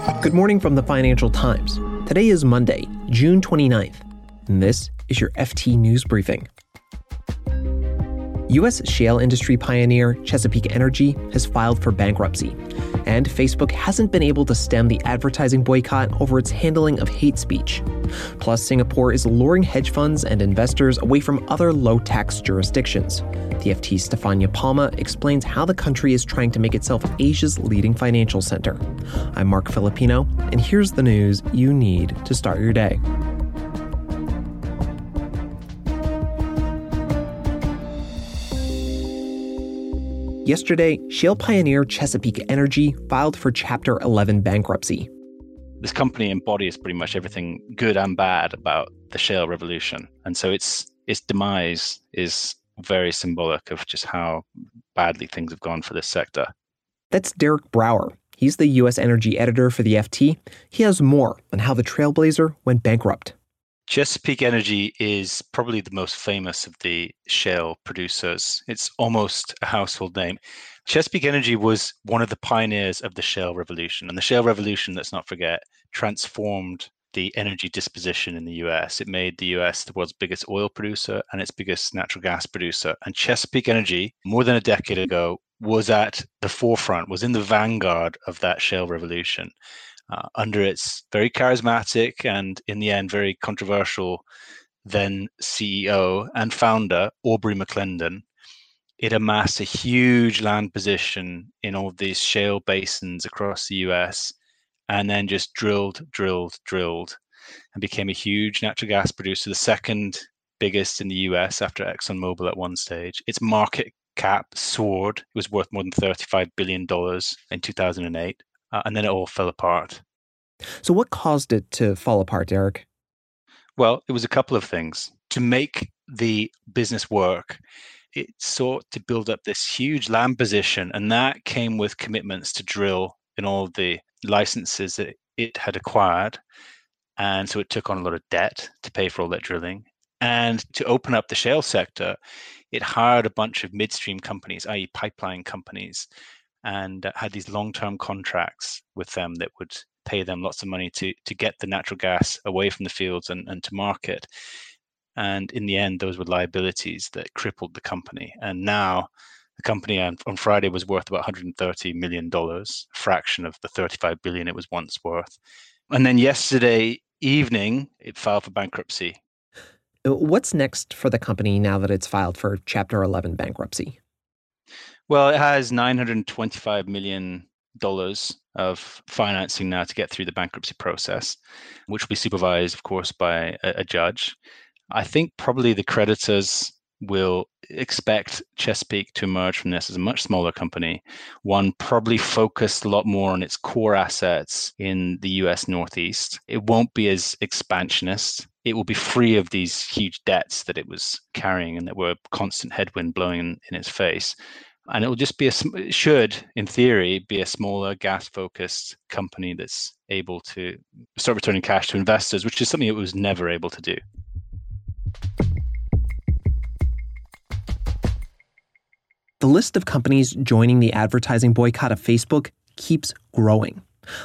Good morning from the Financial Times. Today is Monday, June 29th, and this is your FT News Briefing. U.S. shale industry pioneer Chesapeake Energy has filed for bankruptcy, and Facebook hasn't been able to stem the advertising boycott over its handling of hate speech. Plus, Singapore is luring hedge funds and investors away from other low tax jurisdictions. The FT's Stefania Palma explains how the country is trying to make itself Asia's leading financial center. I'm Marc Filippino, and here's the news you need to start your day. Yesterday, shale pioneer Chesapeake Energy filed for Chapter 11 bankruptcy. This company embodies pretty much everything good and bad about the shale revolution. And so its its demise is very symbolic of just how badly things have gone for this sector. That's Derek Brower. He's the U.S. energy editor for the FT. He has more on how the Trailblazer went bankrupt. Chesapeake Energy is probably the most famous of the shale producers. It's almost a household name. Chesapeake Energy was one of the pioneers of the shale revolution. And the shale revolution, let's not forget, transformed the energy disposition in the US. It made the US the world's biggest oil producer and its biggest natural gas producer. And Chesapeake Energy, more than a decade ago, was at the forefront, was in the vanguard of that shale revolution. Uh, under its very charismatic and, in the end, very controversial then CEO and founder, Aubrey McClendon, it amassed a huge land position in all of these shale basins across the US and then just drilled, drilled, drilled, and became a huge natural gas producer, the second biggest in the US after ExxonMobil at one stage. Its market cap soared. It was worth more than $35 billion in 2008. Uh, and then it all fell apart. So, what caused it to fall apart, Eric? Well, it was a couple of things. To make the business work, it sought to build up this huge land position, and that came with commitments to drill in all the licenses that it had acquired. And so it took on a lot of debt to pay for all that drilling. And to open up the shale sector, it hired a bunch of midstream companies, i.e., pipeline companies, and uh, had these long term contracts with them that would pay them lots of money to, to get the natural gas away from the fields and, and to market. And in the end, those were liabilities that crippled the company. And now the company on, on Friday was worth about 130 million dollars, a fraction of the 35 billion it was once worth. And then yesterday evening, it filed for bankruptcy. Uh, what's next for the company now that it's filed for Chapter 11 bankruptcy? Well, it has 925 million dollars of financing now to get through the bankruptcy process, which will be supervised, of course, by a, a judge. I think probably the creditors will expect Chesapeake to emerge from this as a much smaller company, one probably focused a lot more on its core assets in the US Northeast. It won't be as expansionist. It will be free of these huge debts that it was carrying and that were constant headwind blowing in, in its face. And it will just be a, should, in theory, be a smaller gas focused company that's able to start returning cash to investors, which is something it was never able to do. The list of companies joining the advertising boycott of Facebook keeps growing.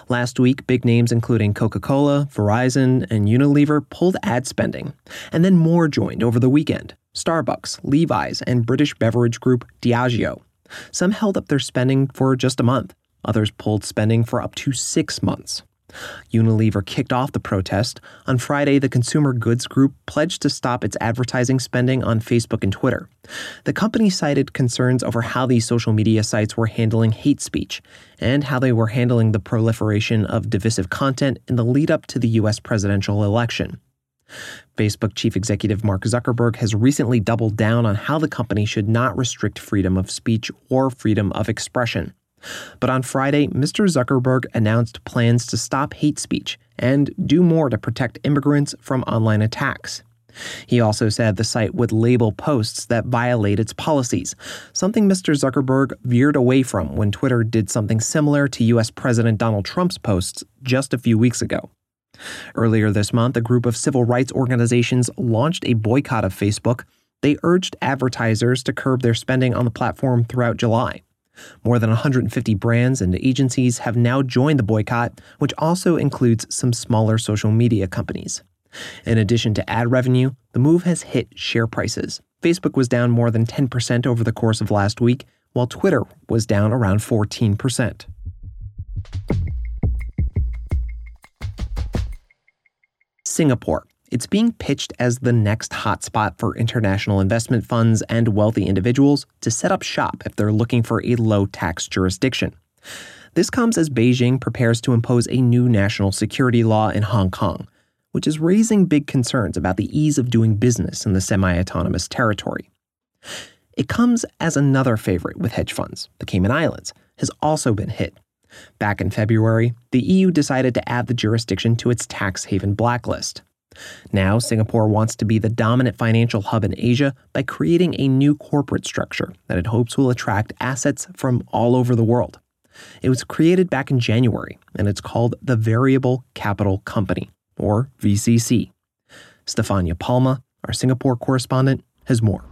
Last week, big names including Coca Cola, Verizon, and Unilever pulled ad spending, and then more joined over the weekend Starbucks, Levi's, and British beverage group Diageo. Some held up their spending for just a month, others pulled spending for up to six months. Unilever kicked off the protest. On Friday, the consumer goods group pledged to stop its advertising spending on Facebook and Twitter. The company cited concerns over how these social media sites were handling hate speech and how they were handling the proliferation of divisive content in the lead up to the U.S. presidential election. Facebook chief executive Mark Zuckerberg has recently doubled down on how the company should not restrict freedom of speech or freedom of expression. But on Friday, Mr. Zuckerberg announced plans to stop hate speech and do more to protect immigrants from online attacks. He also said the site would label posts that violate its policies, something Mr. Zuckerberg veered away from when Twitter did something similar to US President Donald Trump's posts just a few weeks ago. Earlier this month, a group of civil rights organizations launched a boycott of Facebook. They urged advertisers to curb their spending on the platform throughout July. More than 150 brands and agencies have now joined the boycott, which also includes some smaller social media companies. In addition to ad revenue, the move has hit share prices. Facebook was down more than 10% over the course of last week, while Twitter was down around 14%. Singapore. It's being pitched as the next hotspot for international investment funds and wealthy individuals to set up shop if they're looking for a low tax jurisdiction. This comes as Beijing prepares to impose a new national security law in Hong Kong, which is raising big concerns about the ease of doing business in the semi autonomous territory. It comes as another favorite with hedge funds. The Cayman Islands has also been hit. Back in February, the EU decided to add the jurisdiction to its tax haven blacklist. Now, Singapore wants to be the dominant financial hub in Asia by creating a new corporate structure that it hopes will attract assets from all over the world. It was created back in January, and it's called the Variable Capital Company, or VCC. Stefania Palma, our Singapore correspondent, has more.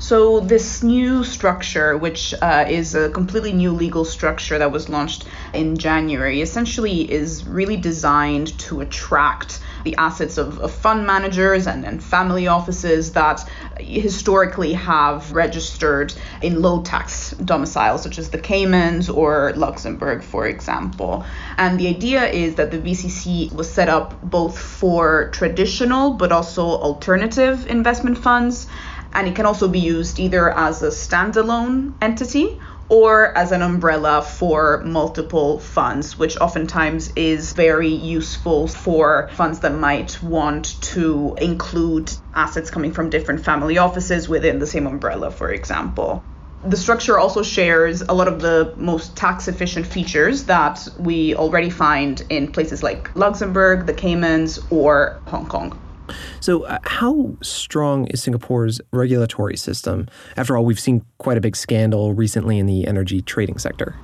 So, this new structure, which uh, is a completely new legal structure that was launched in January, essentially is really designed to attract the assets of, of fund managers and, and family offices that historically have registered in low tax domiciles, such as the Caymans or Luxembourg, for example. And the idea is that the VCC was set up both for traditional but also alternative investment funds and it can also be used either as a standalone entity or as an umbrella for multiple funds, which oftentimes is very useful for funds that might want to include assets coming from different family offices within the same umbrella, for example. The structure also shares a lot of the most tax efficient features that we already find in places like Luxembourg, the Caymans, or Hong Kong. So, uh, how strong is Singapore's regulatory system? After all, we've seen quite a big scandal recently in the energy trading sector.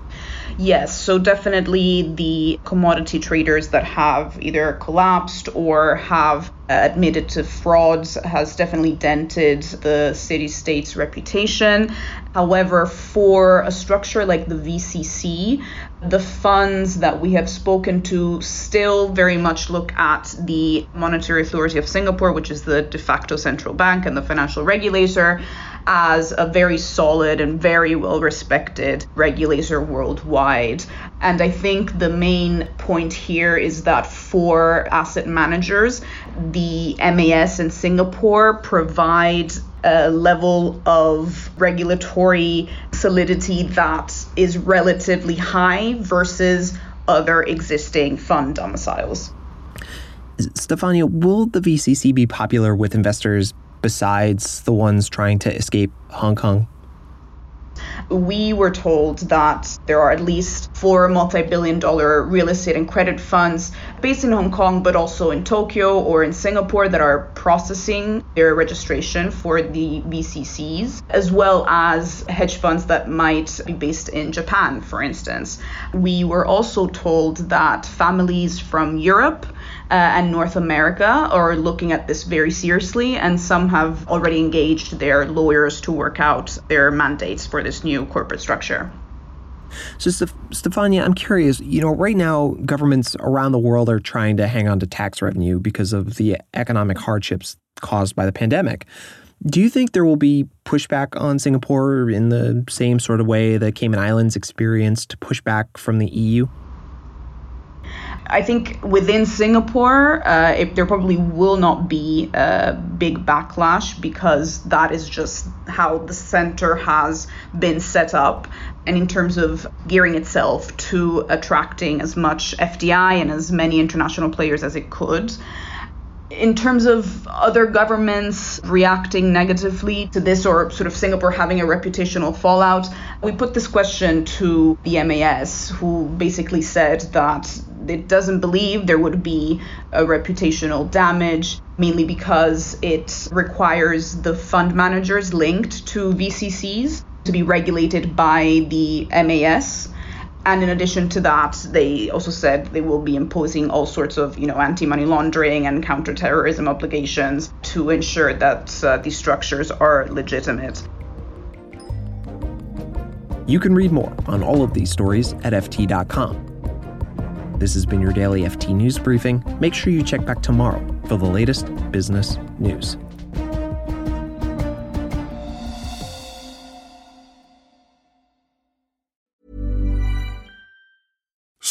Yes, so definitely the commodity traders that have either collapsed or have Uh, admitted to frauds has definitely dented the city state's reputation. However, for a structure like the VCC, the funds that we have spoken to still very much look at the Monetary Authority of Singapore, which is the de facto central bank and the financial regulator, as a very solid and very well respected regulator worldwide. And I think the main point here is that for asset managers, the MAS in Singapore provide a level of regulatory solidity that is relatively high versus other existing fund domiciles. Stefania, will the VCC be popular with investors besides the ones trying to escape Hong Kong? we were told that there are at least four multi billion dollar real estate and credit funds based in Hong Kong, but also in Tokyo or in Singapore that are processing their registration for the VCCs, as well as hedge funds that might be based in Japan, for instance. We were also told that families from Europe uh, and North America are looking at this very seriously, and some have already engaged their lawyers to work out their mandates for this new corporate structure. So, Stefania, I'm curious. You know, right now, governments around the world are trying to hang on to tax revenue because of the economic hardships caused by the pandemic. Do you think there will be pushback on Singapore in the same sort of way the Cayman Islands experienced pushback from the EU? I think within Singapore, uh, it, there probably will not be a big backlash because that is just how the center has been set up. And in terms of gearing itself to attracting as much FDI and as many international players as it could, in terms of other governments reacting negatively to this or sort of Singapore having a reputational fallout, we put this question to the MAS, who basically said that it doesn't believe there would be a reputational damage, mainly because it requires the fund managers linked to VCCs to be regulated by the MAS. And in addition to that, they also said they will be imposing all sorts of, you know, anti-money laundering and counterterrorism obligations to ensure that uh, these structures are legitimate. You can read more on all of these stories at FT.com. This has been your daily FT News Briefing. Make sure you check back tomorrow for the latest business news.